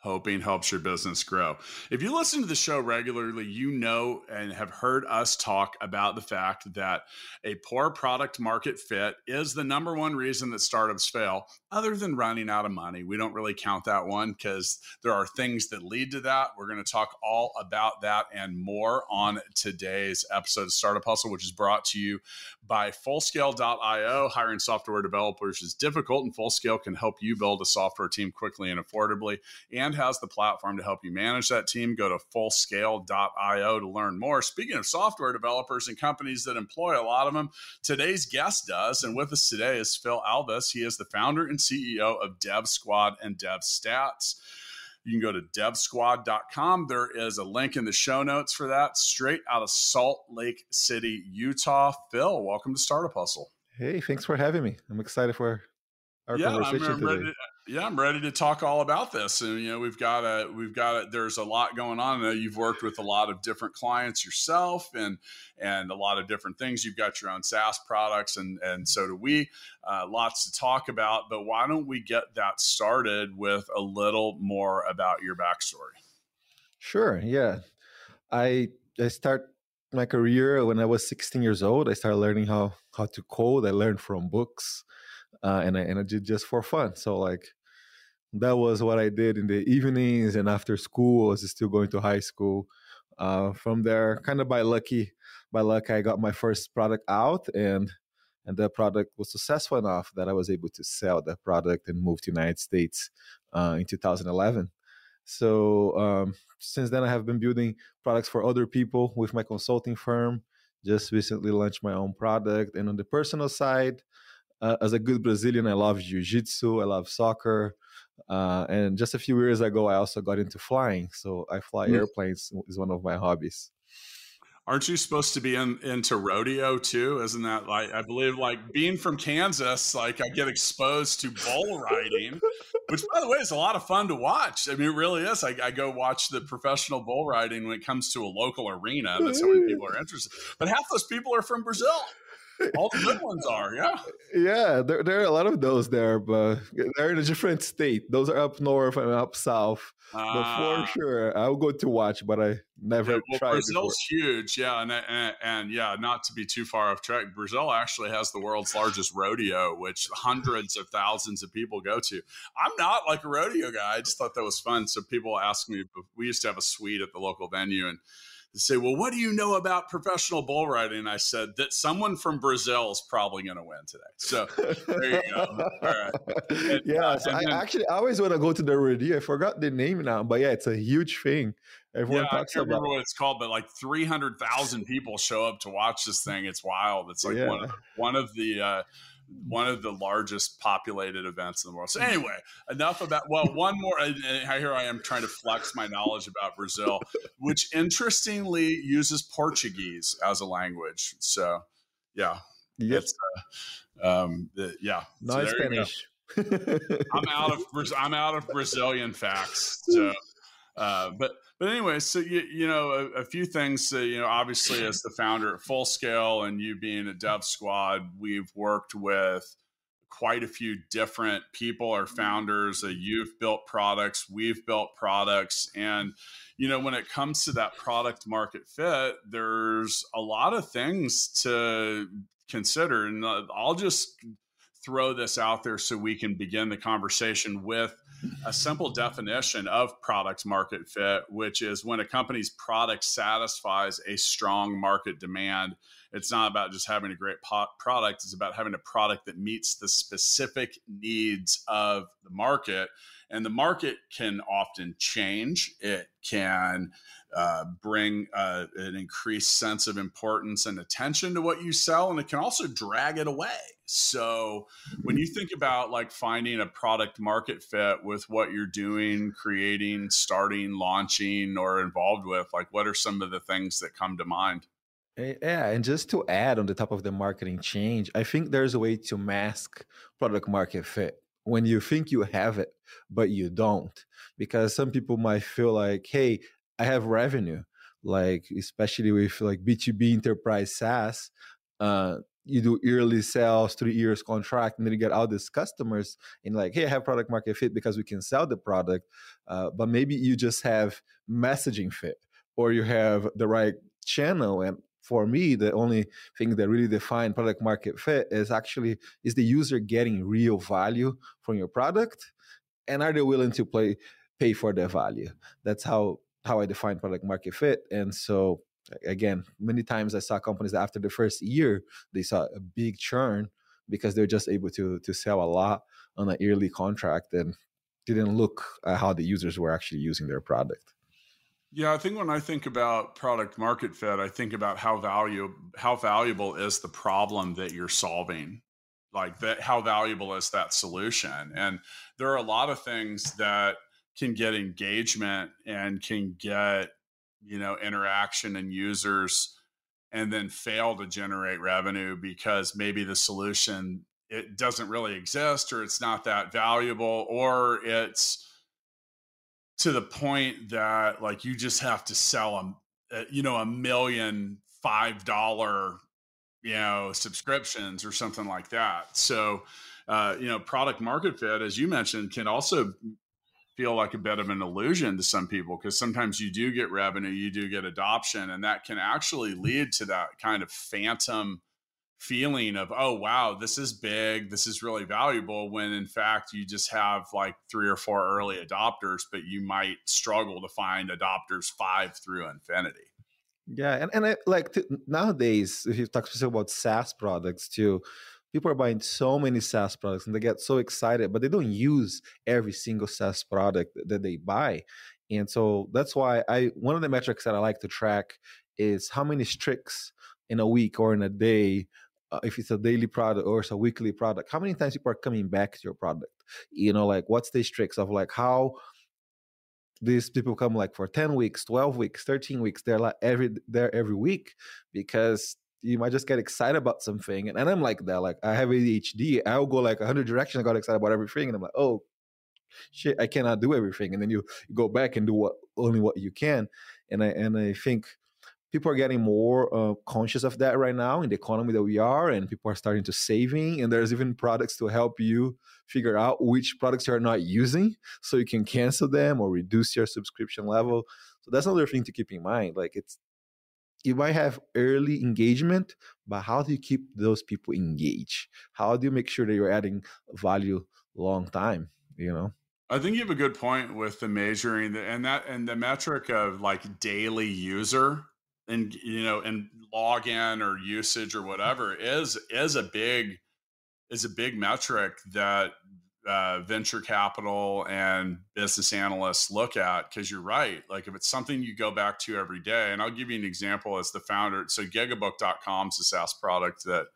hoping helps your business grow. If you listen to the show regularly, you know and have heard us talk about the fact that a poor product market fit is the number one reason that startups fail, other than running out of money. We don't really count that one because there are things that lead to that. We're going to talk all about that and more on today's episode of Startup Hustle, which is brought to you by Fullscale.io. Hiring software developers is difficult, and Fullscale can help you build a software team quickly and affordably. And and has the platform to help you manage that team. Go to fullscale.io to learn more. Speaking of software developers and companies that employ a lot of them, today's guest does. And with us today is Phil Alves. He is the founder and CEO of Dev Squad and Dev Stats. You can go to devsquad.com. There is a link in the show notes for that, straight out of Salt Lake City, Utah. Phil, welcome to Startup Hustle. Hey, thanks for having me. I'm excited for our yeah, conversation today. Ready, yeah, I'm ready to talk all about this. And you know, we've got a we've got a, there's a lot going on. I know you've worked with a lot of different clients yourself, and and a lot of different things. You've got your own SaaS products, and and so do we. Uh, lots to talk about. But why don't we get that started with a little more about your backstory? Sure. Yeah, I I start my career when I was 16 years old. I started learning how how to code. I learned from books. Uh, and I and I did just for fun. So like that was what I did in the evenings and after school. I was still going to high school. Uh, from there, kind of by lucky, by luck, I got my first product out, and and the product was successful enough that I was able to sell that product and move to United States uh, in 2011. So um, since then, I have been building products for other people with my consulting firm. Just recently launched my own product, and on the personal side, uh, as a good Brazilian, I love jiu-jitsu, I love soccer, uh, and just a few years ago, I also got into flying. So I fly mm. airplanes is one of my hobbies. Aren't you supposed to be in, into rodeo too? Isn't that like I believe like being from Kansas, like I get exposed to bull riding, which by the way is a lot of fun to watch. I mean, it really is. I, I go watch the professional bull riding when it comes to a local arena. That's how many people are interested. But half those people are from Brazil. All the good ones are, yeah. Yeah, there, there are a lot of those there, but they're in a different state. Those are up north and up south. But for ah. sure, I'll go to watch, but I never yeah, well, tried. Brazil's before. huge, yeah, and, and, and yeah, not to be too far off track. Brazil actually has the world's largest rodeo, which hundreds of thousands of people go to. I'm not like a rodeo guy. I just thought that was fun. So people ask me. We used to have a suite at the local venue, and say, well, what do you know about professional bull riding? I said that someone from Brazil is probably going to win today. So there you go. All right. And, yeah, so I then, actually I always want to go to the rodeo. I forgot the name now, but yeah, it's a huge thing. Everyone yeah, talks I can't about remember what it's called, but like 300,000 people show up to watch this thing. It's wild. It's like yeah. one, of, one of the, uh, one of the largest populated events in the world. So anyway, enough about well, one more. Here I am trying to flex my knowledge about Brazil, which interestingly uses Portuguese as a language. So yeah, yes, uh, um, yeah, no so Spanish. I'm out of I'm out of Brazilian facts. So, uh, but but anyway, so you you know a, a few things. Uh, you know, obviously as the founder at Full Scale and you being a Dev Squad, we've worked with quite a few different people or founders. Uh, you've built products, we've built products, and you know when it comes to that product market fit, there's a lot of things to consider, and uh, I'll just throw this out there so we can begin the conversation with a simple definition of product market fit, which is when a company's product satisfies a strong market demand. It's not about just having a great product, it's about having a product that meets the specific needs of the market. And the market can often change. It can uh, bring uh, an increased sense of importance and attention to what you sell, and it can also drag it away. So, when you think about like finding a product market fit with what you're doing, creating, starting, launching, or involved with, like what are some of the things that come to mind? Yeah, and just to add on the top of the marketing change, I think there's a way to mask product market fit when you think you have it, but you don't. Because some people might feel like, hey, I have revenue, like especially with like B2B enterprise SaaS. Uh, you do yearly sales, three years contract, and then you get all these customers and like, hey, I have product market fit because we can sell the product. Uh, but maybe you just have messaging fit or you have the right channel and for me the only thing that really define product market fit is actually is the user getting real value from your product and are they willing to play pay for their value? That's how how i define product market fit and so again many times i saw companies that after the first year they saw a big churn because they're just able to to sell a lot on a yearly contract and didn't look at how the users were actually using their product yeah, I think when I think about product market fit, I think about how value how valuable is the problem that you're solving. Like that how valuable is that solution? And there are a lot of things that can get engagement and can get, you know, interaction and users and then fail to generate revenue because maybe the solution it doesn't really exist or it's not that valuable or it's to the point that like you just have to sell them, uh, you know, a million five dollar, you know, subscriptions or something like that. So, uh, you know, product market fit, as you mentioned, can also feel like a bit of an illusion to some people because sometimes you do get revenue, you do get adoption, and that can actually lead to that kind of phantom feeling of oh wow this is big this is really valuable when in fact you just have like three or four early adopters but you might struggle to find adopters five through infinity yeah and, and I, like t- nowadays if you talk specifically about saas products too people are buying so many SaaS products and they get so excited, but they don't use every single SaaS product that they buy. And so that's why I one of the metrics that I like to track is how many streaks in a week or in a day uh, if it's a daily product or it's a weekly product how many times people are coming back to your product? You know like what's the tricks of like how these people come like for 10 weeks 12 weeks 13 weeks they're like every there every week because you might just get excited about something and, and i'm like that like i have adhd i'll go like 100 directions i got excited about everything and i'm like oh shit i cannot do everything and then you, you go back and do what only what you can and i and i think people are getting more uh, conscious of that right now in the economy that we are and people are starting to saving and there's even products to help you figure out which products you're not using so you can cancel them or reduce your subscription level. So that's another thing to keep in mind like it's you might have early engagement but how do you keep those people engaged? How do you make sure that you're adding value long time you know? I think you have a good point with the measuring the, and that and the metric of like daily user and you know and login or usage or whatever is is a big is a big metric that uh, venture capital and business analysts look at because you're right like if it's something you go back to every day and i'll give you an example as the founder so gigabook.com is a saas product that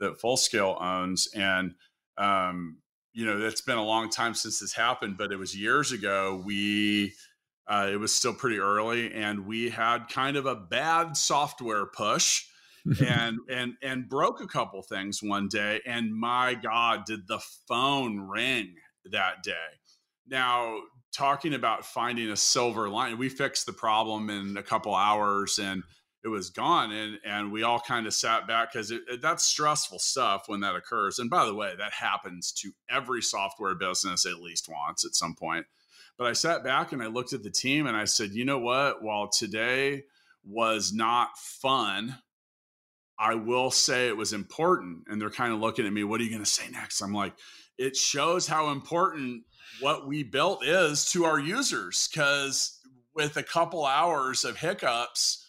that fullscale owns and um, you know it's been a long time since this happened but it was years ago we uh, it was still pretty early, and we had kind of a bad software push. and and and broke a couple things one day and my god did the phone ring that day now talking about finding a silver line we fixed the problem in a couple hours and it was gone and and we all kind of sat back because that's stressful stuff when that occurs and by the way that happens to every software business at least once at some point but I sat back and I looked at the team and I said, you know what? While today was not fun, I will say it was important. And they're kind of looking at me, what are you going to say next? I'm like, it shows how important what we built is to our users because with a couple hours of hiccups,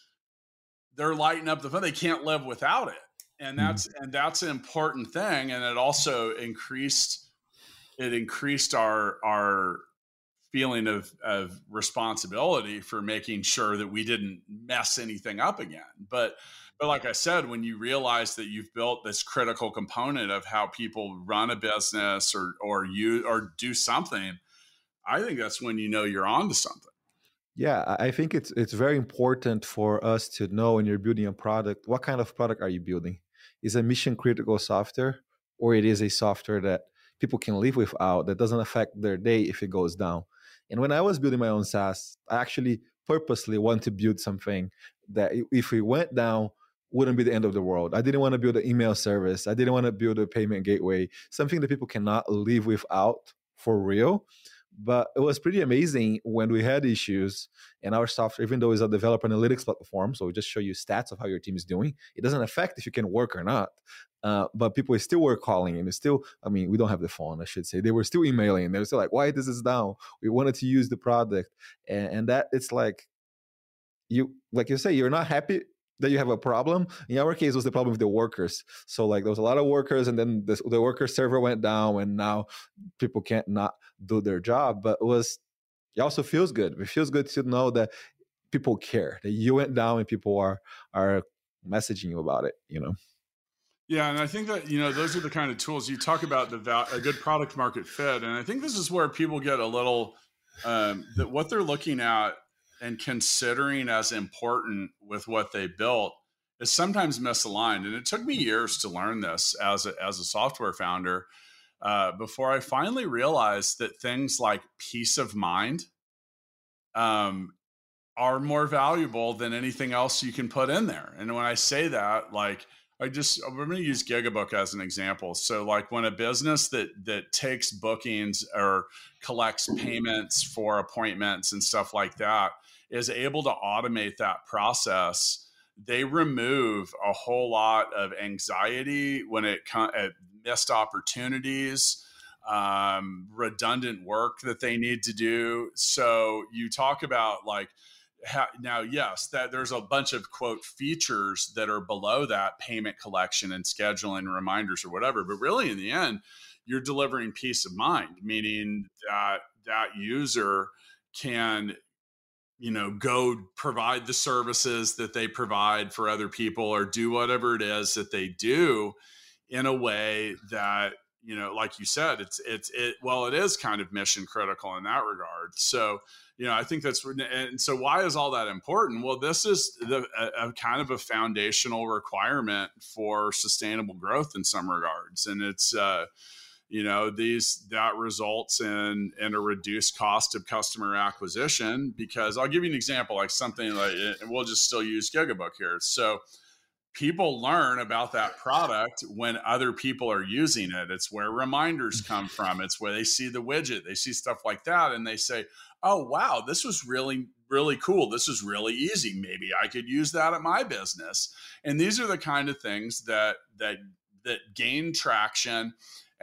they're lighting up the phone. They can't live without it. And mm-hmm. that's mm-hmm. and that's an important thing. And it also increased it increased our our feeling of of responsibility for making sure that we didn't mess anything up again. But but like I said, when you realize that you've built this critical component of how people run a business or or you or do something, I think that's when you know you're onto something. Yeah, I think it's it's very important for us to know when you're building a product, what kind of product are you building? Is a mission critical software or it is a software that people can live without that doesn't affect their day if it goes down. And when I was building my own SaaS, I actually purposely want to build something that if it went down, wouldn't be the end of the world. I didn't want to build an email service. I didn't want to build a payment gateway, something that people cannot live without for real. But it was pretty amazing when we had issues and our software, even though it's a developer analytics platform, so we just show you stats of how your team is doing. It doesn't affect if you can work or not. Uh, but people still were calling and still, I mean, we don't have the phone, I should say. They were still emailing. They were still like, why this is down? We wanted to use the product. And, and that it's like, you, like you say, you're not happy that you have a problem. In our case, was the problem with the workers. So like there was a lot of workers, and then the, the worker server went down, and now people can't not do their job. But it was it also feels good. It feels good to know that people care that you went down and people are are messaging you about it. You know. Yeah, and I think that you know those are the kind of tools you talk about the val- a good product market fit, and I think this is where people get a little um, that what they're looking at and considering as important with what they built is sometimes misaligned. And it took me years to learn this as a, as a software founder uh, before I finally realized that things like peace of mind um, are more valuable than anything else you can put in there. And when I say that, like, I just I'm going to use Gigabook as an example. So like when a business that that takes bookings or collects payments for appointments and stuff like that, is able to automate that process, they remove a whole lot of anxiety when it comes at missed opportunities, um, redundant work that they need to do. So you talk about like now, yes, that there's a bunch of quote features that are below that payment collection and scheduling reminders or whatever, but really in the end, you're delivering peace of mind, meaning that that user can you know go provide the services that they provide for other people or do whatever it is that they do in a way that you know like you said it's it's it well it is kind of mission critical in that regard. So you know i think that's and so why is all that important? Well this is the a, a kind of a foundational requirement for sustainable growth in some regards. And it's uh you know these that results in in a reduced cost of customer acquisition because i'll give you an example like something like eh, and we'll just still use gigabook here. So people learn about that product when other people are using it. It's where reminders mm-hmm. come from. It's where they see the widget. They see stuff like that and they say oh wow this was really really cool. This is really easy. Maybe i could use that at my business. And these are the kind of things that that that gain traction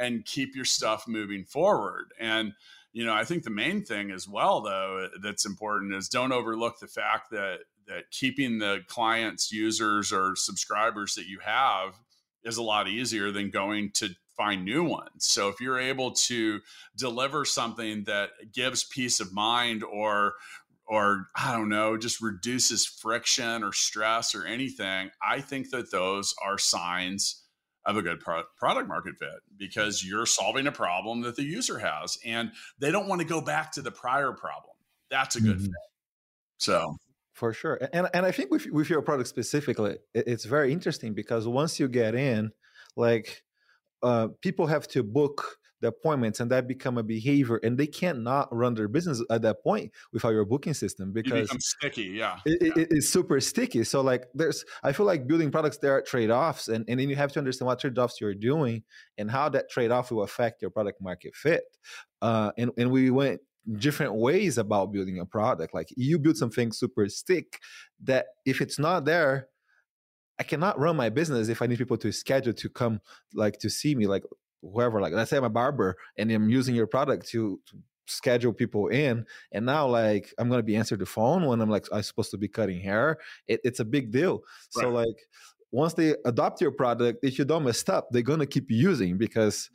and keep your stuff moving forward. And you know, I think the main thing as well, though, that's important is don't overlook the fact that that keeping the clients, users, or subscribers that you have is a lot easier than going to find new ones. So if you're able to deliver something that gives peace of mind or or I don't know, just reduces friction or stress or anything, I think that those are signs of a good pro- product market fit because you're solving a problem that the user has and they don't want to go back to the prior problem. That's a good mm-hmm. fit. So for sure. And and I think with with your product specifically, it's very interesting because once you get in, like uh, people have to book the appointments and that become a behavior and they can't not run their business at that point without your booking system because it's sticky yeah. It, yeah. It, it's super sticky so like there's i feel like building products there are trade-offs and, and then you have to understand what trade-offs you're doing and how that trade-off will affect your product market fit uh, and, and we went different ways about building a product like you build something super stick that if it's not there I cannot run my business if I need people to schedule to come like to see me. Like whoever like let's say i'm a barber and i'm using your product to, to schedule people in and now like i'm going to be answering the phone when i'm like i'm supposed to be cutting hair it, it's a big deal. Right. so like once they adopt your product if you don't mess up they're going to keep using because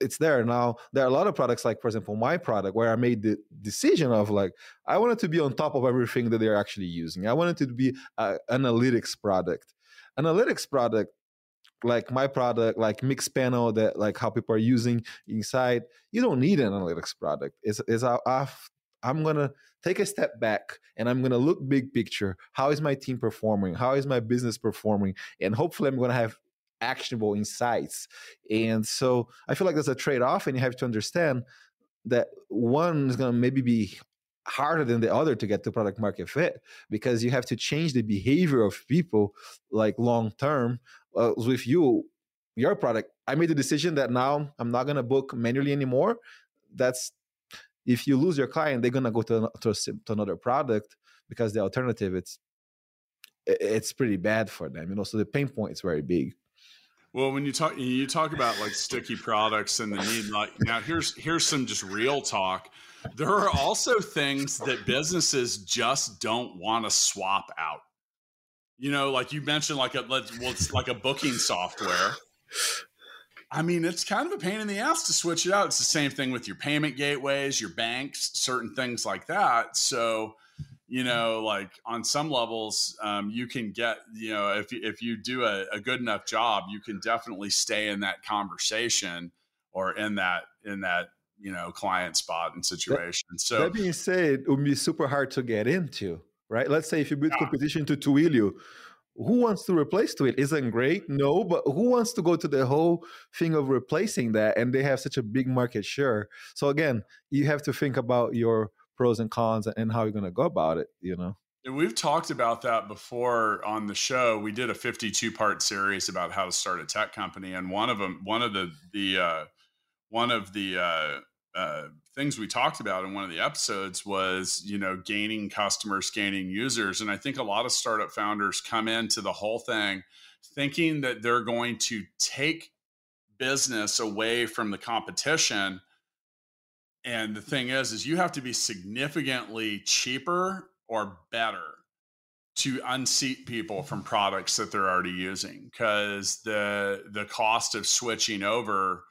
it's there. Now there are a lot of products like for example my product where i made the decision of like i wanted to be on top of everything that they're actually using. I wanted to be an analytics product. Analytics product like my product like Mixpanel that like how people are using inside you don't need an analytics product. It's, it's I've, i'm gonna take a step back and i'm gonna look big picture. How is my team performing? How is my business performing? And hopefully i'm gonna have actionable insights. And so i feel like there's a trade-off and you have to understand that one is gonna maybe be harder than the other to get to product market fit because you have to change the behavior of people like long term uh, with you your product. I made the decision that now i'm not going to book manually anymore. That's if you lose your client they're going to go to, to, to another product because the alternative it's it's pretty bad for them you know so the pain point is very big. Well, when you talk you talk about like sticky products and the need like now here's here's some just real talk. There are also things that businesses just don't want to swap out you know, like you mentioned, like a let's well, it's like a booking software. I mean, it's kind of a pain in the ass to switch it out. It's the same thing with your payment gateways, your banks, certain things like that. So, you know, like on some levels, um, you can get, you know, if if you do a, a good enough job, you can definitely stay in that conversation or in that in that you know client spot and situation. That, so that being said, it would be super hard to get into right? Let's say if you build yeah. competition to Twilio, who wants to replace Twilio? Isn't great? No, but who wants to go to the whole thing of replacing that? And they have such a big market share. So again, you have to think about your pros and cons and how you're going to go about it. You know. We've talked about that before on the show. We did a 52 part series about how to start a tech company, and one of them, one of the the uh, one of the uh, uh, things we talked about in one of the episodes was you know gaining customers gaining users and i think a lot of startup founders come into the whole thing thinking that they're going to take business away from the competition and the thing is is you have to be significantly cheaper or better to unseat people from products that they're already using because the the cost of switching over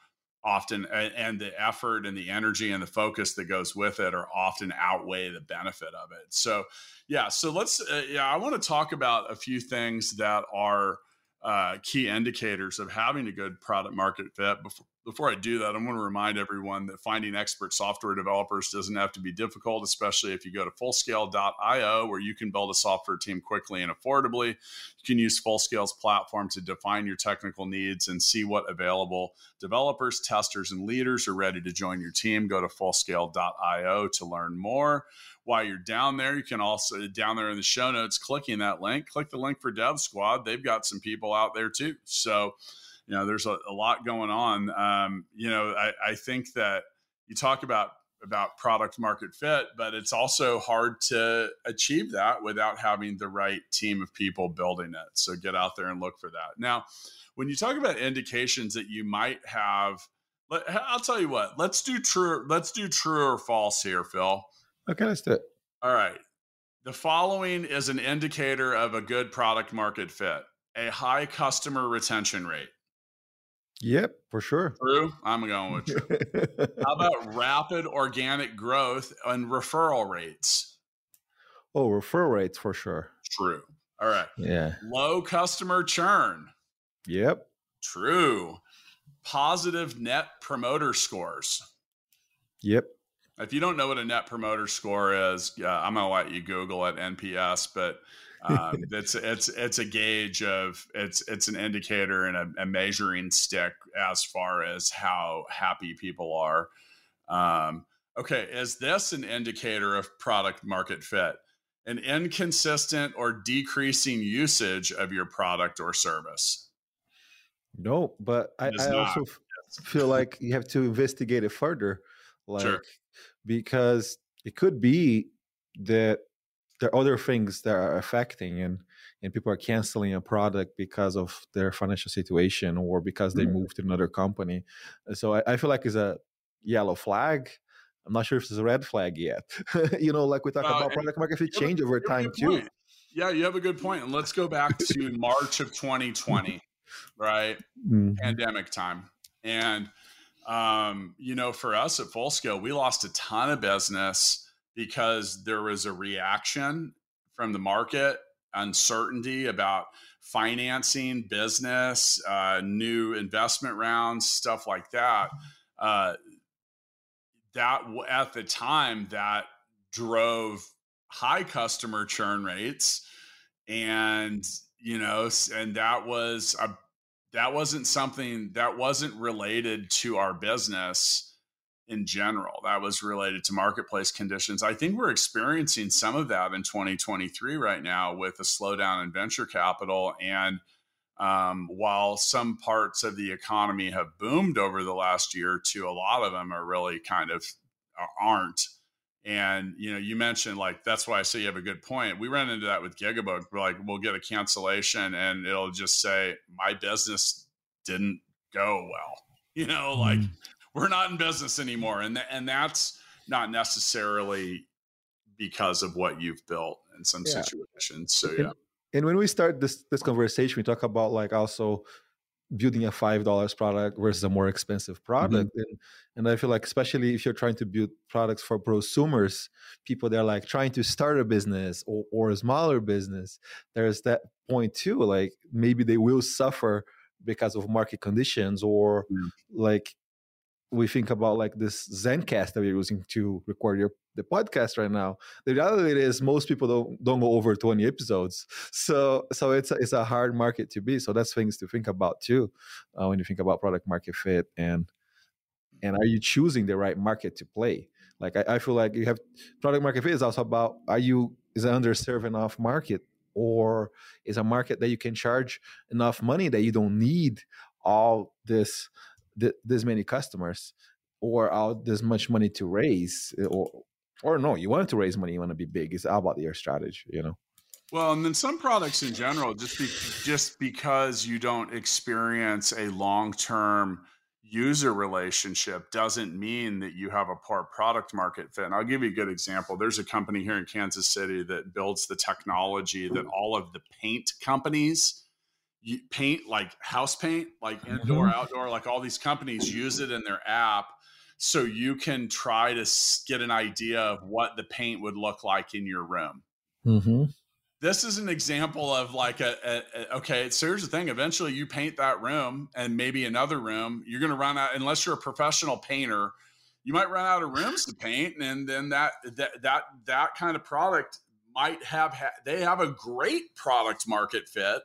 often and the effort and the energy and the focus that goes with it are often outweigh the benefit of it so yeah so let's uh, yeah i want to talk about a few things that are uh, key indicators of having a good product market fit. Before, before I do that, I want to remind everyone that finding expert software developers doesn't have to be difficult, especially if you go to fullscale.io, where you can build a software team quickly and affordably. You can use Fullscale's platform to define your technical needs and see what available developers, testers, and leaders are ready to join your team. Go to fullscale.io to learn more while you're down there, you can also down there in the show notes, clicking that link, click the link for Dev Squad. They've got some people out there too. So, you know, there's a, a lot going on. Um, you know, I, I think that you talk about about product market fit, but it's also hard to achieve that without having the right team of people building it. So get out there and look for that. Now, when you talk about indications that you might have, I'll tell you what. Let's do true. Let's do true or false here, Phil. Okay, let's do it. All right. The following is an indicator of a good product market fit a high customer retention rate. Yep, for sure. True. I'm going with true. How about rapid organic growth and referral rates? Oh, referral rates for sure. True. All right. Yeah. Low customer churn. Yep. True. Positive net promoter scores. Yep. If you don't know what a net promoter score is, I'm gonna let you Google it NPS, but um, it's it's it's a gauge of it's it's an indicator and a, a, measuring stick as far as how happy people are. Um, okay, is this an indicator of product market fit? An inconsistent or decreasing usage of your product or service? No, but I, I also feel like you have to investigate it further. Like sure because it could be that there are other things that are affecting and and people are canceling a product because of their financial situation or because they mm-hmm. moved to another company so I, I, feel like it's a yellow flag i'm not sure if it's a red flag yet you know like we talk uh, about product market fit change over time too yeah you have a good point. point and let's go back to march of 2020 right mm-hmm. pandemic time and Um, you know, for us at Full Scale, we lost a ton of business because there was a reaction from the market, uncertainty about financing, business, uh, new investment rounds, stuff like that. Uh, that at the time that drove high customer churn rates and you know and that was a that wasn't something that wasn't related to our business in general that was related to marketplace conditions i think we're experiencing some of that in 2023 right now with a slowdown in venture capital and um, while some parts of the economy have boomed over the last year or two a lot of them are really kind of uh, aren't and you know, you mentioned like that's why I say you have a good point. We ran into that with Gigabook. We're like, we'll get a cancellation, and it'll just say my business didn't go well. You know, like mm. We're not in business anymore, and th- and that's not necessarily because of what you've built in some yeah. situations. So yeah. And, when we start this this conversation, we talk about like also building a five dollars product versus a more expensive mm-hmm. product mm-hmm. and and i feel like especially if you're trying to build products for prosumers people they're like trying to start a business or, or a smaller business there's that point too like maybe they will suffer because of market conditions or mm-hmm. like we think about like this Zencastr that we're using to record your the podcast right now. The reality is most people don't don't go over 20 episodes. So so it's a, it's a hard market to be. So that's things to think about too uh, when you think about product market fit and and are you choosing the right market to play? Like I, I feel like you have product market fit is also about are you is an underserved enough market or is a market that you can charge enough money that you don't need all this this many customers or all this much money to raise eh, or or no, you want to raise money, you want to be big. It's all about your strategy, you know. Well, and then some products in general, just be, just because you don't experience a long term user relationship doesn't mean that you have a poor product market fit. And I'll give you a good example. There's a company here in Kansas City that builds the technology that all of the paint companies paint like house paint, like indoor, mm-hmm. outdoor, like all these companies use it in their app so you can try to get an idea of what the paint would look like in your room. Mm-hmm. This is an example of like a, a, a, okay. So here's the thing: eventually, you paint that room and maybe another room. You're going to run out unless you're a professional painter. You might run out of rooms to paint, and then that that that that kind of product might have ha- they have a great product market fit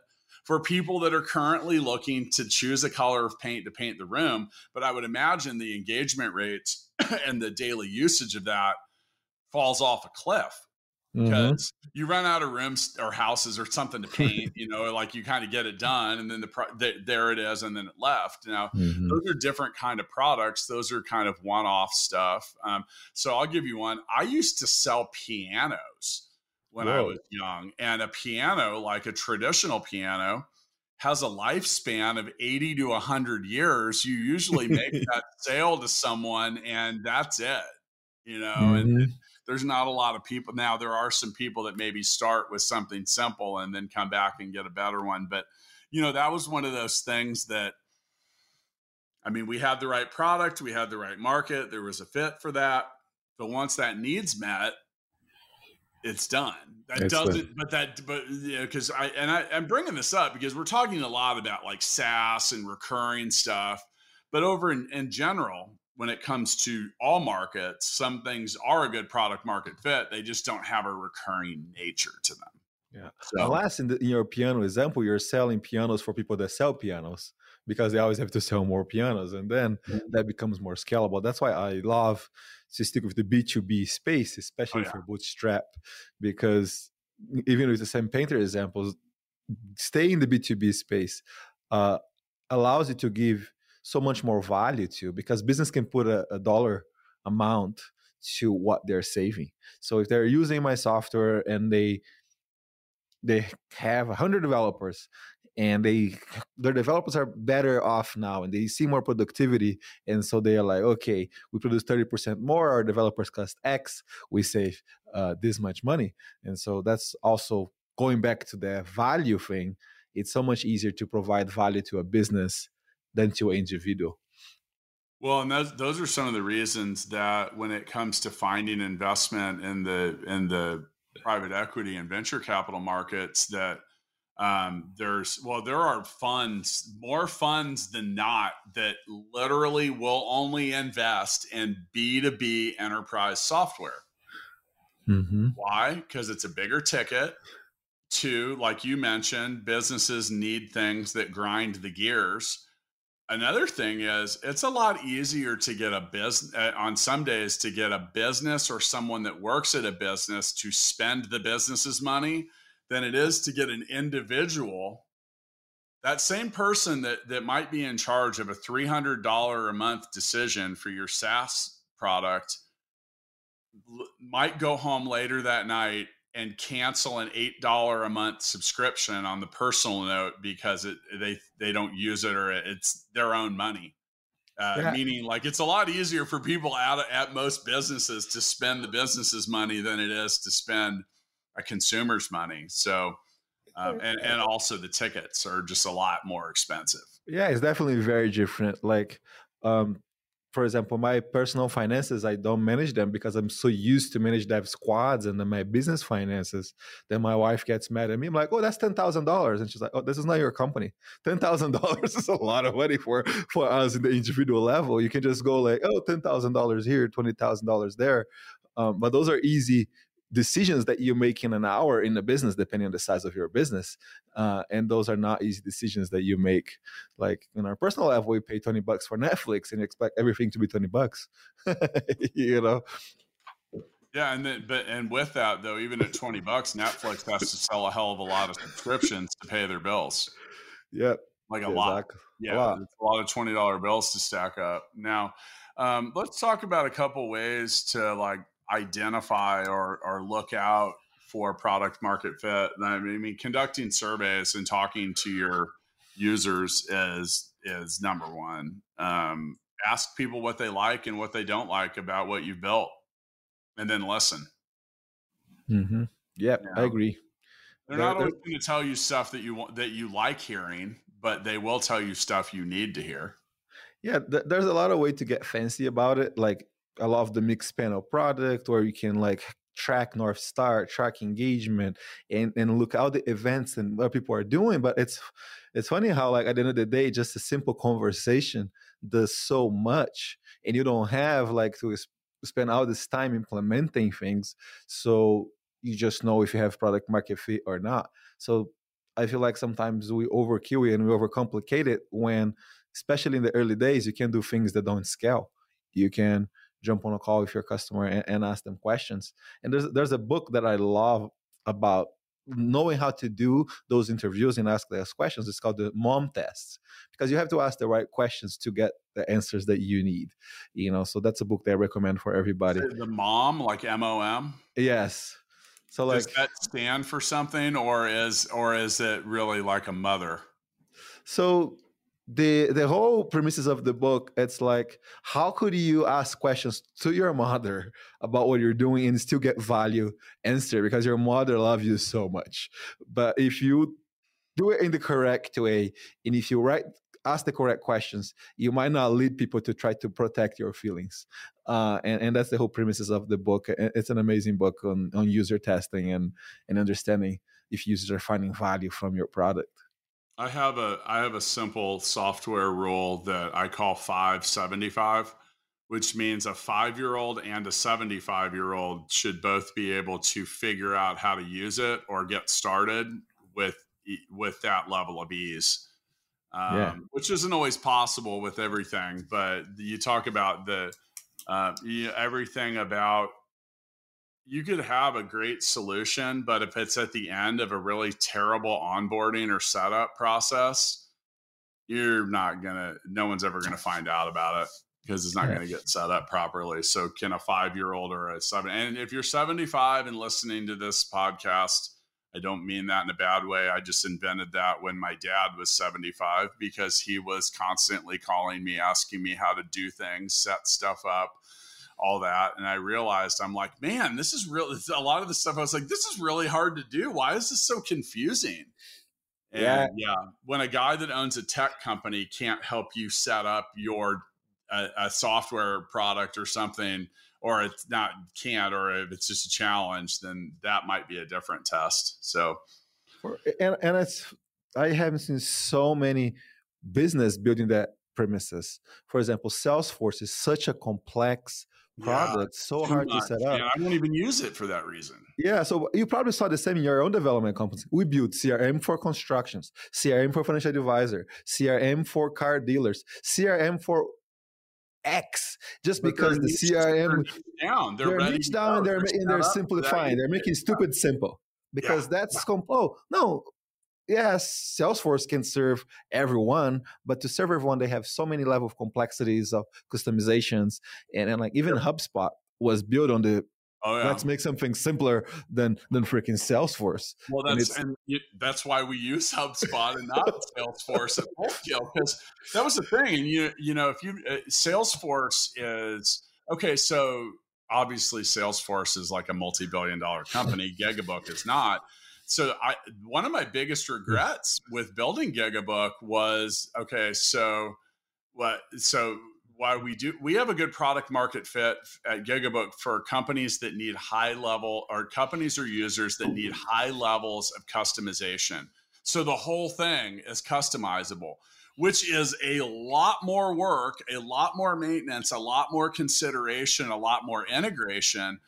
for people that are currently looking to choose a color of paint to paint the room. But I would imagine the engagement rates and the daily usage of that falls off a cliff because mm-hmm. you run out of rooms or houses or something to paint, you know, like you kind of get it done and then the, pro- there it is and then it left. Now, mm-hmm. those are different kind of products. Those are kind of one-off stuff. Um, so I'll give you one. I used to sell pianos when. I was young. And a piano, like a traditional piano, has a lifespan of 80 to 100 years. You usually make that sale to someone and that's it, you know, mm-hmm. and there's not a lot of people. Now, there are some people that maybe start with something simple and then come back and get a better one. But, you know, that was one of those things that, I mean, we had the right product, we had the right market, there was a fit for that. But once that needs met, it's done. That it's doesn't, but that, but yeah, because I and I, I'm bringing this up because we're talking a lot about like SaaS and recurring stuff, but over in, in general, when it comes to all markets, some things are a good product market fit. They just don't have a recurring nature to them. Yeah. So, last in, the, in your piano example, you're selling pianos for people that sell pianos because they always have to sell more pianos, and then mm-hmm. that becomes more scalable. That's why I love to stick with the B2B space, oh, especially oh, yeah. for Bootstrap, because even with the same painter examples, stay in the B2B space uh, allows you to give so much more value to because business can put a, a dollar amount to what they're saving. So if they're using my software and they they have 100 developers and they their developers are better off now and they see more productivity and so they are like okay we produce 30% more our developers cost x we save uh, this much money. And so that's also going back to the value thing it's so much easier to provide value to a business than to an individual. Well, and those those are some of the reasons that when it comes to finding investment in the in the private equity and venture capital markets, that um, there's well, there are funds, more funds than not, that literally will only invest in B two B enterprise software. Mm-hmm. Why? Because it's a bigger ticket. Two, like you mentioned, businesses need things that grind the gears Another thing is it's a lot easier to get a business uh, on some days to get a business or someone that works at a business to spend the business's money than it is to get an individual that same person that that might be in charge of a $300 a month decision for your SaaS product might go home later that night and cancel an eight dollar a month subscription on the personal note because it they they don't use it or it's their own money. Uh, yeah. Meaning, like it's a lot easier for people at at most businesses to spend the business's money than it is to spend a consumer's money. So, um, and and also the tickets are just a lot more expensive. Yeah, it's definitely very different. Like um, for example, my personal finances, I don't manage them because I'm so used to manage dev squads and then my business finances. Then my wife gets mad at me. I'm like, oh, that's ten thousand dollars, and she's like, oh, this is not your company. Ten thousand dollars is a lot of money for for us in the individual level. You can just go like, oh, ten thousand dollars here, twenty thousand dollars there. Um, but those are easy decisions that you make in an hour in a business depending on the size of your business uh, and those are not easy decisions that you make. Like in our personal life we pay 20 bucks for netflix and expect everything to be 20 bucks you know? Yeah and then but and with that though even at 20 bucks netflix has to sell a hell of a lot of subscriptions to pay their bills. Yep. Like a exactly. lot yeah a lot. a lot of $20 bills to stack up. Now um, let's talk about a couple ways to like identify or, or look out for product market fit. I mean, I mean, conducting surveys and talking to your users is is number one. Um, ask people what they like and what they don't like about what you've built, and then listen. Mm-hmm. Yep, you know? I agree. They're, they're not always going to tell you stuff that you want that you like hearing, but they will tell you stuff you need to hear. Yeah, th- there's a lot of way to get fancy about it. Like I love the Mixpanel product where you can like track North Star, track engagement, and, and look out the events and what people are doing. But it's it's funny how like at the end of the day, just a simple conversation does so much, and you don't have like to spend all this time implementing things. So you just know if you have product market fit or not. So I feel like sometimes we overkill it and we overcomplicate it when, especially in the early days, you can do things that don't scale. You can jump on a call with your customer and, and ask them questions. And there's there's a book that I love about knowing how to do those interviews and ask those questions. It's called the mom test because you have to ask the right questions to get the answers that you need you know? So that's a book that i recommend for everybody. the mom like m-o-m yes. So like does that stand for something or is or is it really like a mother? So the the whole premises of the book it's like how could you ask questions to your mother about what you're doing and still get value answer because your mother loves you so much. But if you do it in the correct way and if you write ask the correct questions you might not lead people to try to protect your feelings. Uh, and, and that's the whole premises of the book. It's an amazing book on, on user testing and, and understanding if users are finding value from your product I have a I have a simple software rule that I call 575, which means a 5-year-old and a 75-year-old should both be able to figure out how to use it or get started with with that level of ease. Um, yeah. which isn't always possible with everything, but you talk about the uh, everything about you could have a great solution, but if it's at the end of a really terrible onboarding or setup process, you're not gonna. No one's ever gonna find out about it because it's not yeah. gonna get set up properly. So, can a five year old or a seven? And if you're 75 and listening to this podcast, I don't mean that in a bad way. I just invented that when my dad was 75 because he was constantly calling me, asking me how to do things, set stuff up all that. And I realized I'm like, man, this is really a lot of the stuff I was like, this is really hard to do. Why is this so confusing? And yeah. yeah, when a guy that owns a tech company can't help you set up your a, a software product or something, or it's not can't, or if it's just a challenge, then that might be a different test. So, and and it's I haven't seen so many business building that premises. For example, Salesforce is such a complex product, yeah, so hard much. to set up. Yeah, I don't even use it for that reason. Yeah, so you probably saw the same in your own development companies. We built CRM for constructions, CRM for financial advisor, CRM for car dealers, CRM for X, just but because the CRM down, they're, they're down and they're, and they're simplifying. They're making stupid simple because yeah. that's comp- oh no yes, Salesforce can serve everyone, but to serve everyone, they have so many level of complexities of customizations, and, and like even HubSpot was built on the Oh, yeah. Let's make something simpler than than freaking Salesforce. Well, that's and, and that's why we use HubSpot and not Salesforce at scale because that was the thing. And you you know if you uh, Salesforce is okay, so obviously Salesforce is like a multi billion dollar company. Gigabook is not so I one of my biggest hmm. regrets with building Gigabook was okay, so what so why we do we have a good product market fit at Gigabook for companies that need high level or companies or users that need high levels of customization. So the whole thing is customizable, which is a lot more work, a lot more maintenance, a lot more consideration, a lot more integration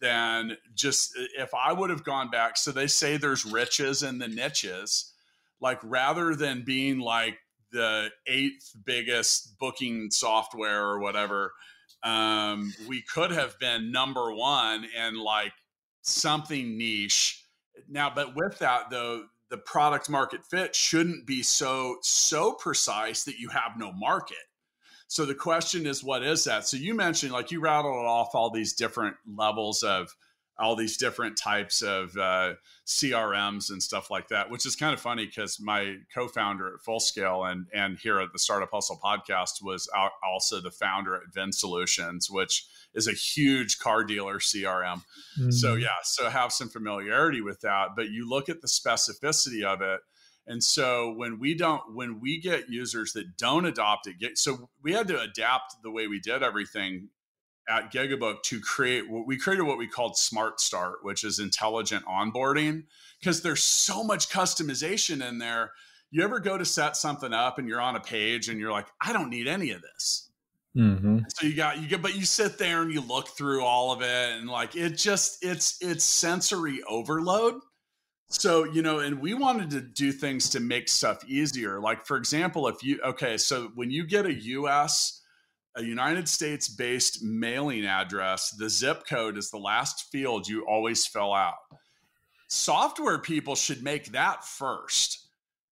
than just if I would have gone back. So they say there's riches in the niches. Like rather than being like the eighth biggest booking software or whatever, um, we could have been number one in like something niche. Now, but with that though, the product market fit shouldn't be so so precise that you have no market so the question is, what is that? So you mentioned, like, you rattled off all these different levels of all these different types of uh, CRMs and stuff like that, which is kind of funny because my co-founder at Full Scale and and here at the Startup Hustle podcast was also the founder at VinSolutions, which is a huge car dealer CRM. Mm-hmm. So yeah, so have some familiarity with that. But you look at the specificity of it and so when we don't, when we get users that don't adopt it, get, so we had to adapt the way we did everything at Gigabook to create what we created what we called Smart Start, which is intelligent onboarding, because there's so much customization in there. You ever go to set something up and you're on a page and you're like, I don't need any of this. Mm-hmm. So you got you get, but you sit there and you look through all of it, and like it just it's it's sensory overload. So, you know, and we wanted to do things to make stuff easier. Like, for example, if you, okay, so when you get a US, a United States based mailing address, the zip code is the last field you always fill out. Software people should make that first.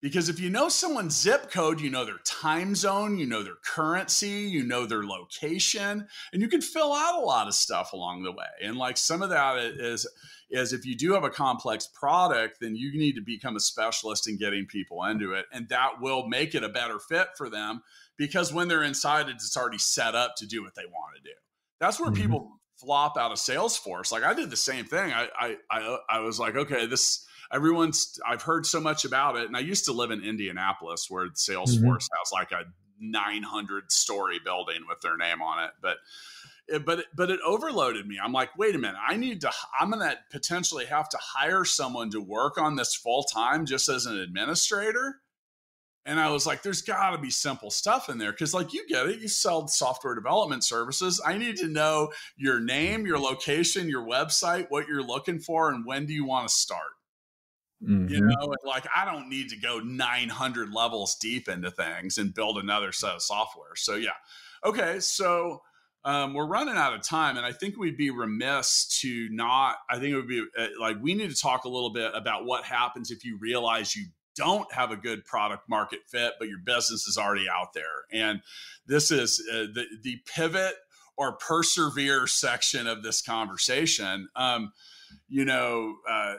Because if you know someone's zip code, you know their time zone, you know their currency, you know their location, and you can fill out a lot of stuff along the way. And like some of that is, is if you do have a complex product, then you need to become a specialist in getting people into it. And that will make it a better fit for them because when they're inside it, it's already set up to do what they want to do. That's where mm-hmm. people flop out of Salesforce. Like I did the same thing. I, I, I, I was like, okay, this, everyone's, I've heard so much about it. And I used to live in Indianapolis where Salesforce mm-hmm. has like a 900 story building with their name on it. But, but but it overloaded me. I'm like, wait a minute, I need to. I'm gonna potentially have to hire someone to work on this full time just as an administrator. And I was like, there's got to be simple stuff in there because, like, you get it. You sell software development services. I need to know your name, your location, your website, what you're looking for, and when do you want to start. Mm-hmm. You know, like I don't need to go 900 levels deep into things and build another set of software. So yeah, okay. So um, we're running out of time, and I think we'd be remiss to not. I think it would be uh, like we need to talk a little bit about what happens if you realize you don't have a good product market fit, but your business is already out there. And this is uh, the the pivot or persevere section of this conversation. Um, you know, uh,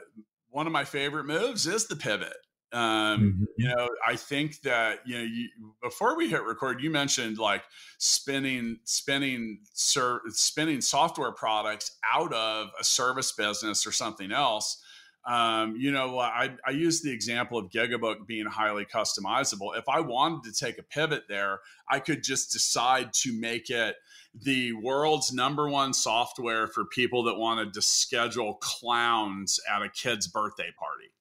one of my favorite moves is the pivot. Um, mm-hmm. You know, I think that you know, you, before we hit record, you mentioned like spinning, spinning, ser- spinning software products out of a service business or something else. Um, you know, I, I use the example of Gigabook being highly customizable. If I wanted to take a pivot there, I could just decide to make it the world's number one software for people that wanted to schedule clowns at a kid's birthday party,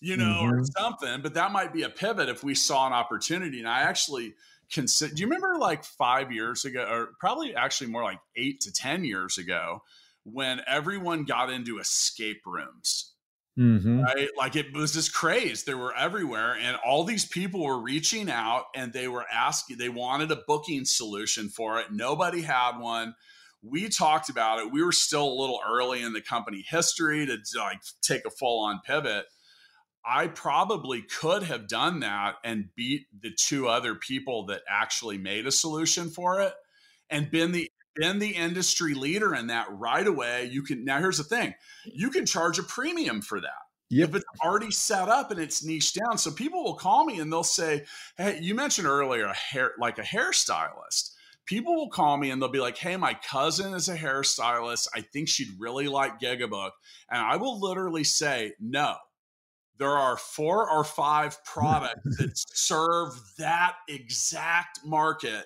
you know, mm-hmm. or something. But that might be a pivot if we saw an opportunity. And I actually consider, do you remember like five years ago, or probably actually more like eight to 10 years ago, when everyone got into escape rooms? Mm-hmm. Right. Like it was this craze. They were everywhere. And all these people were reaching out and they were asking, they wanted a booking solution for it. Nobody had one. We talked about it. We were still a little early in the company history to like take a full on pivot. I probably could have done that and beat the two other people that actually made a solution for it and been the been the industry leader in that right away. You can now here's the thing. You can charge a premium for that. Yep. If it's already set up and it's niched down. So people will call me and they'll say, Hey, you mentioned earlier a hair like a hairstylist. People will call me and they'll be like, Hey, my cousin is a hairstylist. I think she'd really like Gigabook. And I will literally say, No, there are four or five products that serve that exact market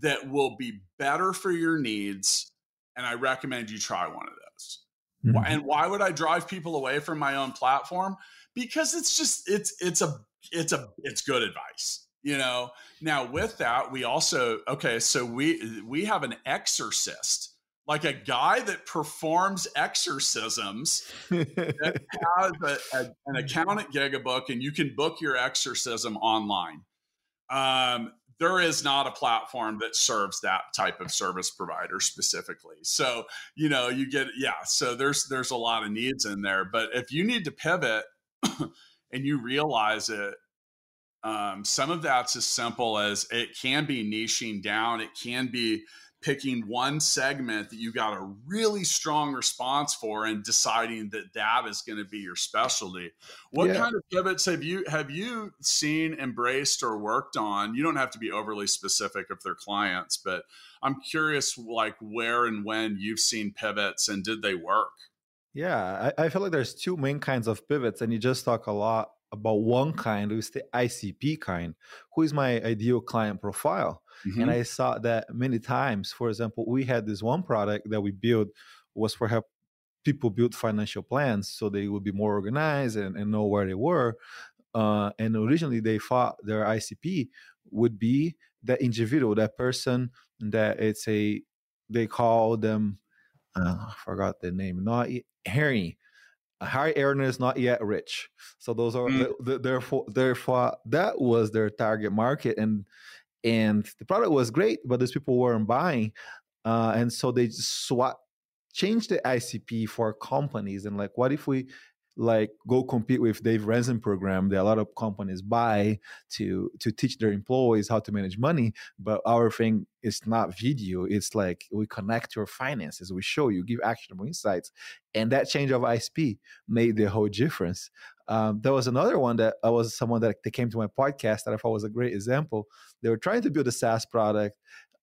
that will be better for your needs. And I recommend you try one of those. Mm-hmm. And why would I drive people away from my own platform? Because it's just it's it's a it's a it's good advice. You know. Now with that, we also okay. So we we have an exorcist like a guy that performs exorcisms that has a, a, an account at Gigabook, and you can book your exorcism online. Um, there is not a platform that serves that type of service provider specifically. So, you know, you get yeah, so there's there's a lot of needs in there, but if you need to pivot and you realize it um, some of that's as simple as it can be niching down. It can be picking one segment that you got a really strong response for and deciding that that is going to be your specialty what yeah. kind of pivots have you have you seen embraced or worked on you don't have to be overly specific if they're clients but i'm curious like where and when you've seen pivots and did they work yeah I, I feel like there's two main kinds of pivots and you just talk a lot about one kind, who is the ICP kind, who is my ideal client profile. Mm-hmm. And I saw that many times. For example, we had this one product that we built was for help people build financial plans so they would be more organized and, and know where they were. Uh, and originally they thought their ICP would be that individual, that person that it's a, they call them, uh, I forgot the name, not Harry Harry high is not yet rich so those are mm. the, the, therefore therefore that was their target market and and the product was great but those people weren't buying uh, and so they swap changed the icp for companies and like what if we like go compete with Dave Ramsey program that a lot of companies buy to to teach their employees how to manage money. But our thing is not video. It's like we connect your finances. We show you, give actionable insights, and that change of ICP made the whole difference. Um, there was another one that I was someone that, that came to my podcast that I thought was a great example. They were trying to build a SaaS product,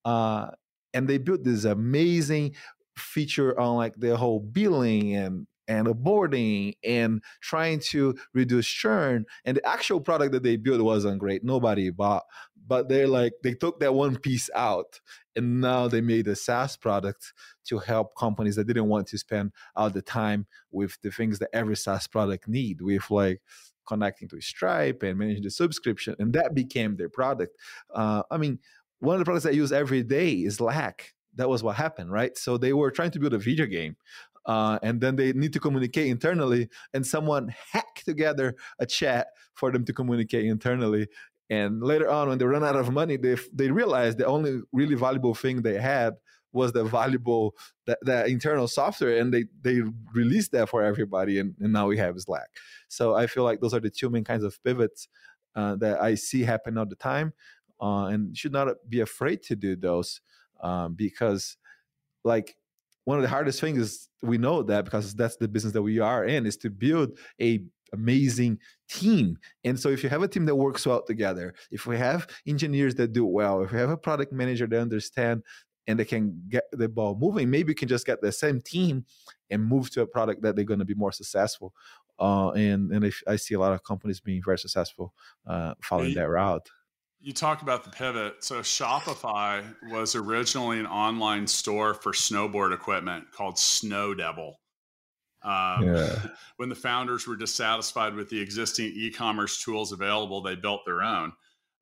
uh, and they built this amazing feature on like the whole billing and and aborting and trying to reduce churn. And the actual product that they built wasn't great. Nobody bought. But they're like, they took that one piece out and now they made a SaaS product to help companies that didn't want to spend all the time with the things that every SaaS product need, with like connecting to Stripe and managing the subscription. And that became their product. Uh, I mean, one of the products I use every day is Slack that was what happened, right? So they were trying to build a video game uh, and then they need to communicate internally and someone hack together a chat for them to communicate internally and later on when they run out of money they, they realized the only really valuable thing they had was the valuable that internal software and they they released that for everybody and, and now we have slack. So i feel like those are the two main kinds of pivots uh, that i see happen all the time uh, and should not be afraid to do those um, because like one of the hardest things is we know that because that's the business that we are in is to build a amazing team and so if you have a team that works well together if we have engineers that do well if we have a product manager that understand and they can get the ball moving, maybe you can just get the same team and move to a product that they're going to be more successful. Uh, and and if, I see a lot of companies being very successful uh, following you, that route. You talk about the pivot. So Shopify was originally an online store for snowboard equipment called Snow Devil. Um, yeah. When the founders were dissatisfied with the existing e-commerce tools available, they built their own.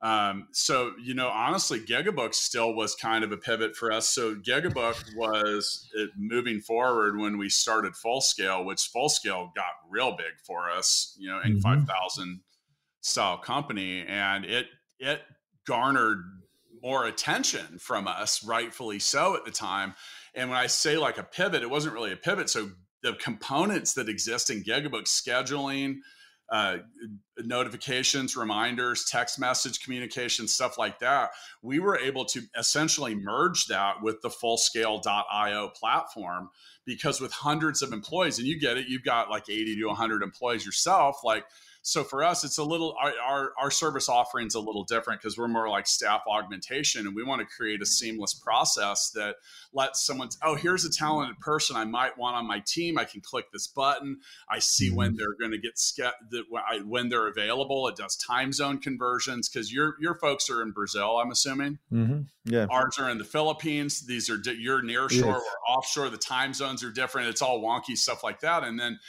Um, so, you know, honestly, Gigabook still was kind of a pivot for us. So, Gigabook was moving forward when we started Full Scale, which Full Scale got real big for us, you know, in mm-hmm. 5,000 style company. And it, it garnered more attention from us, rightfully so at the time. And when I say like a pivot, it wasn't really a pivot. So, the components that exist in Gigabook scheduling, uh, notifications, reminders, text message communication, stuff like that, we were able to essentially merge that with the full fullscale.io platform because with hundreds of employees, and you get it, you've got like 80 to 100 employees yourself, like so for us, it's a little our our, our service offering's a little different because we're more like staff augmentation, and we want to create a seamless process that lets someone. Oh, here's a talented person I might want on my team. I can click this button. I see mm-hmm. when they're going to get when they're available. It does time zone conversions because your your folks are in Brazil. I'm assuming. Mm-hmm. Yeah. Ours are in the Philippines. These are you're near shore yes. or offshore. The time zones are different. It's all wonky stuff like that, and then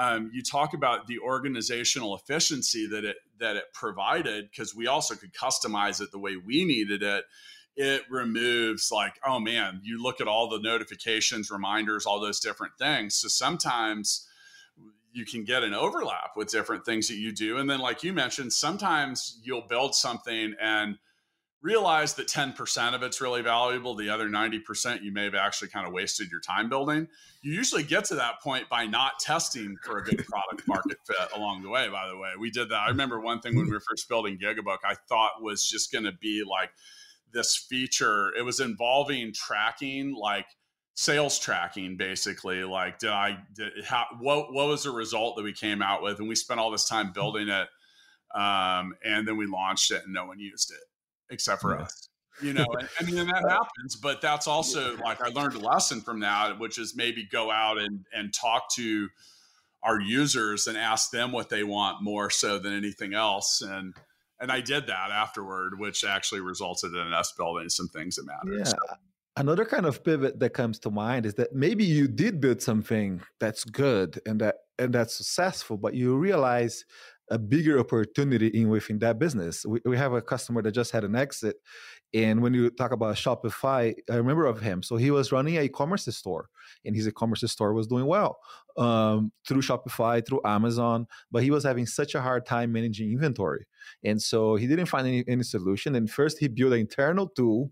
um, you talk about the organizational efficiency that it that it provided because we also could customize it the way we needed it. It removes like oh man you look at all the notifications reminders all those different things. So sometimes you can get an overlap with different things that you do. And then like you mentioned sometimes you'll build something and realize that 10% of it's really valuable the other 90% you may have actually kind of wasted your time building. You usually get to that point by not testing for a good product market fit along the way by the way. We did that. I remember one thing when we were first building gigabook i thought was just going to be like this feature. It was involving tracking like sales tracking basically. Like did i did how what, what was the result that we came out with? And we spent all this time building it um, and then we launched it and no one used it except for yeah. us. You know, and, I mean, and that uh, happens, but that's also like I learned a lesson from that, which is maybe go out and and talk to our users and ask them what they want more so than anything else. And and I did that afterward, which actually resulted in us building some things that matter. Yeah. So. Another kind of pivot that comes to mind is that maybe you did build something that's good and that and that's successful, but you realize a bigger opportunity in within that business. We, we have a customer that just had an exit. And when you talk about Shopify, I remember of him. So he was running a e-commerce store and his e-commerce store was doing well um, through Shopify, through Amazon, but he was having such a hard time managing inventory. And so he didn't find any, any solution. And first he built an internal tool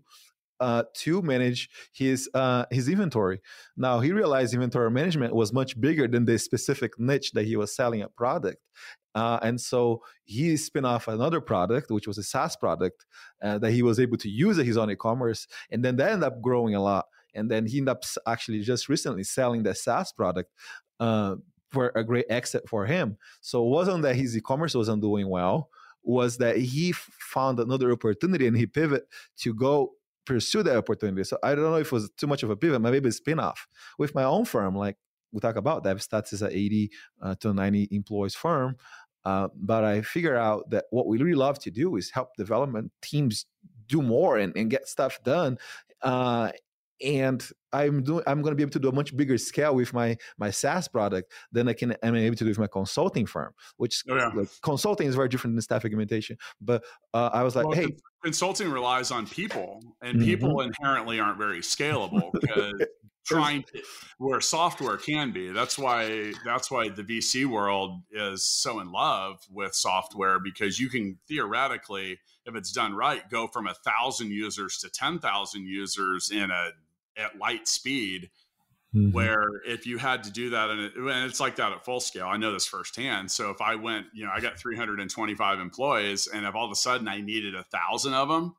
uh, to manage his uh, his inventory. Now he realized inventory management was much bigger than the specific niche that he was selling a product, uh, and so he spin off another product, which was a SaaS product uh, that he was able to use at his own e-commerce, and then that ended up growing a lot. And then he ended up actually just recently selling the SaaS product uh, for a great exit for him. So it wasn't that his e-commerce wasn't doing well, was that he found another opportunity and he pivot to go pursue that opportunity. So I don't know if it was too much of a pivot, maybe a spin-off. With my own firm, like we talk about, DevStats is an 80 uh, to 90 employees firm. Uh, but I figure out that what we really love to do is help development teams do more and, and get stuff done. Uh, and I'm doing I'm going to be able to do a much bigger scale with my my SaaS product than I can I'm able to do with my consulting firm. Which oh, yeah. like, consulting is very different than staff augmentation. But uh, I was like, well, hey, consulting relies on people, and mm-hmm. people inherently aren't very scalable because trying to where software can be. That's why that's why the VC world is so in love with software because you can theoretically, if it's done right, go from a thousand users to ten thousand users in a at light speed. Mm-hmm. Where if you had to do that, and, it, and it's like that at full scale, I know this firsthand. So if I went, you know, I got 325 employees, and if all of a sudden I needed a thousand of them,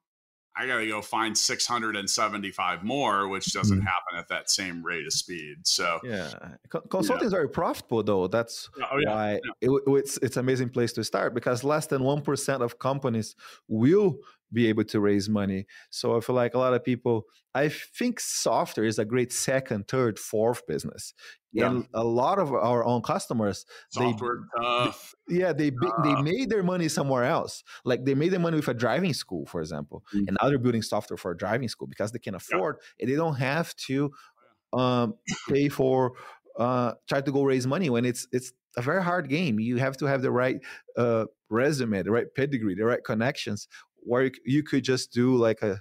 I got to go find 675 more, which doesn't Mhm. happen at that same rate of speed. So, Yeah, Co- consulting is very profitable though. That's oh yeah, why yeah. it, it's it's an amazing place to start because less than one percent of companies will be able to raise money. So I feel like a lot of people. I think software is a great second, third, fourth business, Yeah. and a lot of our own customers, they software tough. yeah they Ah. they made their money somewhere else. Like they made their money with a driving school, for example, Mm. and now they're building software for a driving school because they can afford and they don't have to um, pay for uh, try to go raise money when it's it's a very hard game. You have to have the right uh, resume, the right pedigree, the right connections. Where you, could just do like a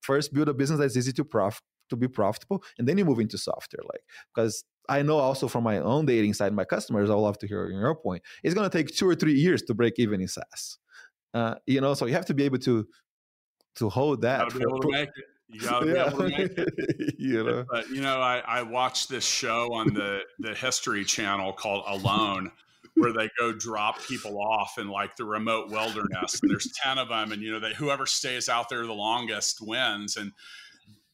first build a business that's easy to prof to be profitable, and then you move into software. Like because I know also from my own dating side, my customers, I would love to hear your point. It's going to take two or three years to break even in SaaS. Uh, you know, so you have to be able to to hold that. Gotta be able to make it. You gotta be able to make it. you know. But you know, I, I watched this show on the the History Channel called Alone, where they go drop people off in like the remote wilderness, and there's ten of them, and you know, they whoever stays out there the longest wins, and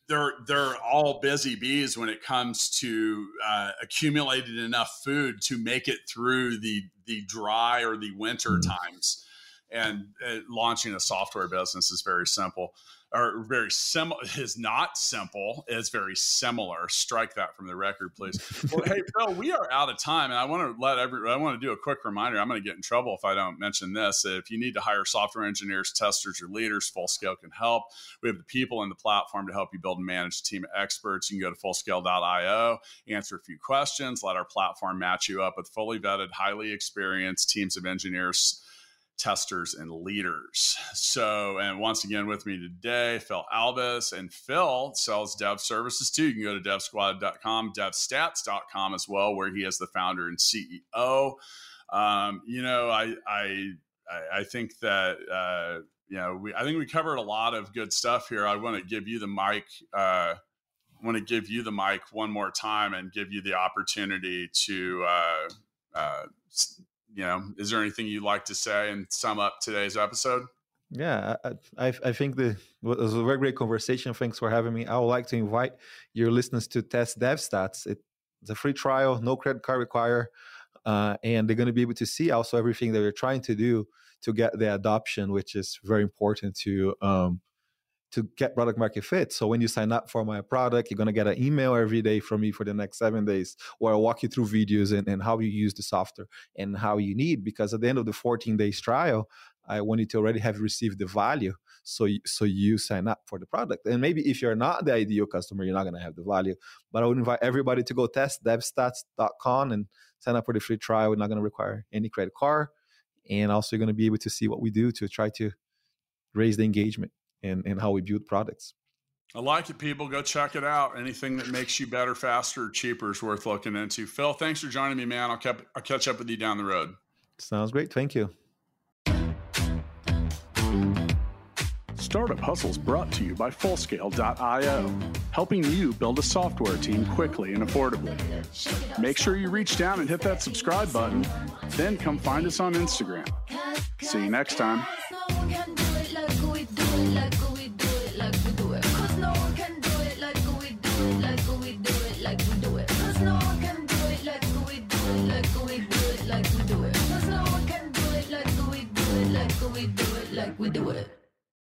they're they're all busy bees when it comes to uh, accumulating enough food to make it through the the dry or the winter Mhm. times. And uh, launching a software business is very simple or very similar is not simple it's very similar. Strike that from the record please. Well hey Phil we are out of time and i want to let every i want to do a quick reminder i'm going to get in trouble if i don't mention this. If you need to hire software engineers testers or leaders full scale can help. We have the people and the platform to help you build and manage a team of experts. You can go to fullscale.io answer a few questions let our platform match you up with fully vetted highly experienced teams of engineers testers and leaders. So, and once again with me today, Phil Alves, and Phil sells dev services too. You can go to devsquad.com, devstats.com as well, where he is the founder and CEO. Um, you know, I, I, I- think that, uh, you know, we, I think we covered a lot of good stuff here. I want to give you the mic, uh, want to give you the mic one more time and give you the opportunity to, uh, uh, you know, is there anything you'd like to say and sum up today's episode? Yeah, I, I, think the it was a very great conversation. Thanks for having me. I would like to invite your listeners to test DevStats. It, it's a free trial, no credit card required, uh, and they're going to be able to see also everything that we're trying to do to get the adoption, which is very important to um, to get product market fit. So when you sign up for my product, you're to get an email every day from me for the next seven days, where I walk you through videos and, and how you use the software and how you need. Because at the end of the 14 days trial, I want you to already have received the value, so so you sign up for the product. And maybe if you're not the ideal customer, you're not to have the value. But I would invite everybody to go test devstats.com and sign up for the free trial. We're not to require any credit card, and also you're to be able to see what we do to try to raise the engagement and, and how we build products. I like it, people. Go check it out. Anything that makes you better, faster, cheaper is worth looking into. Phil, thanks for joining me, man. I'll, keep, I'll catch up with you down the road. Sounds great. Thank you. Startup Hustles brought to you by Fullscale.io, helping you build a software team quickly and affordably. Make sure you reach down and hit that subscribe button, then come find us on Instagram. See you next time. We do it.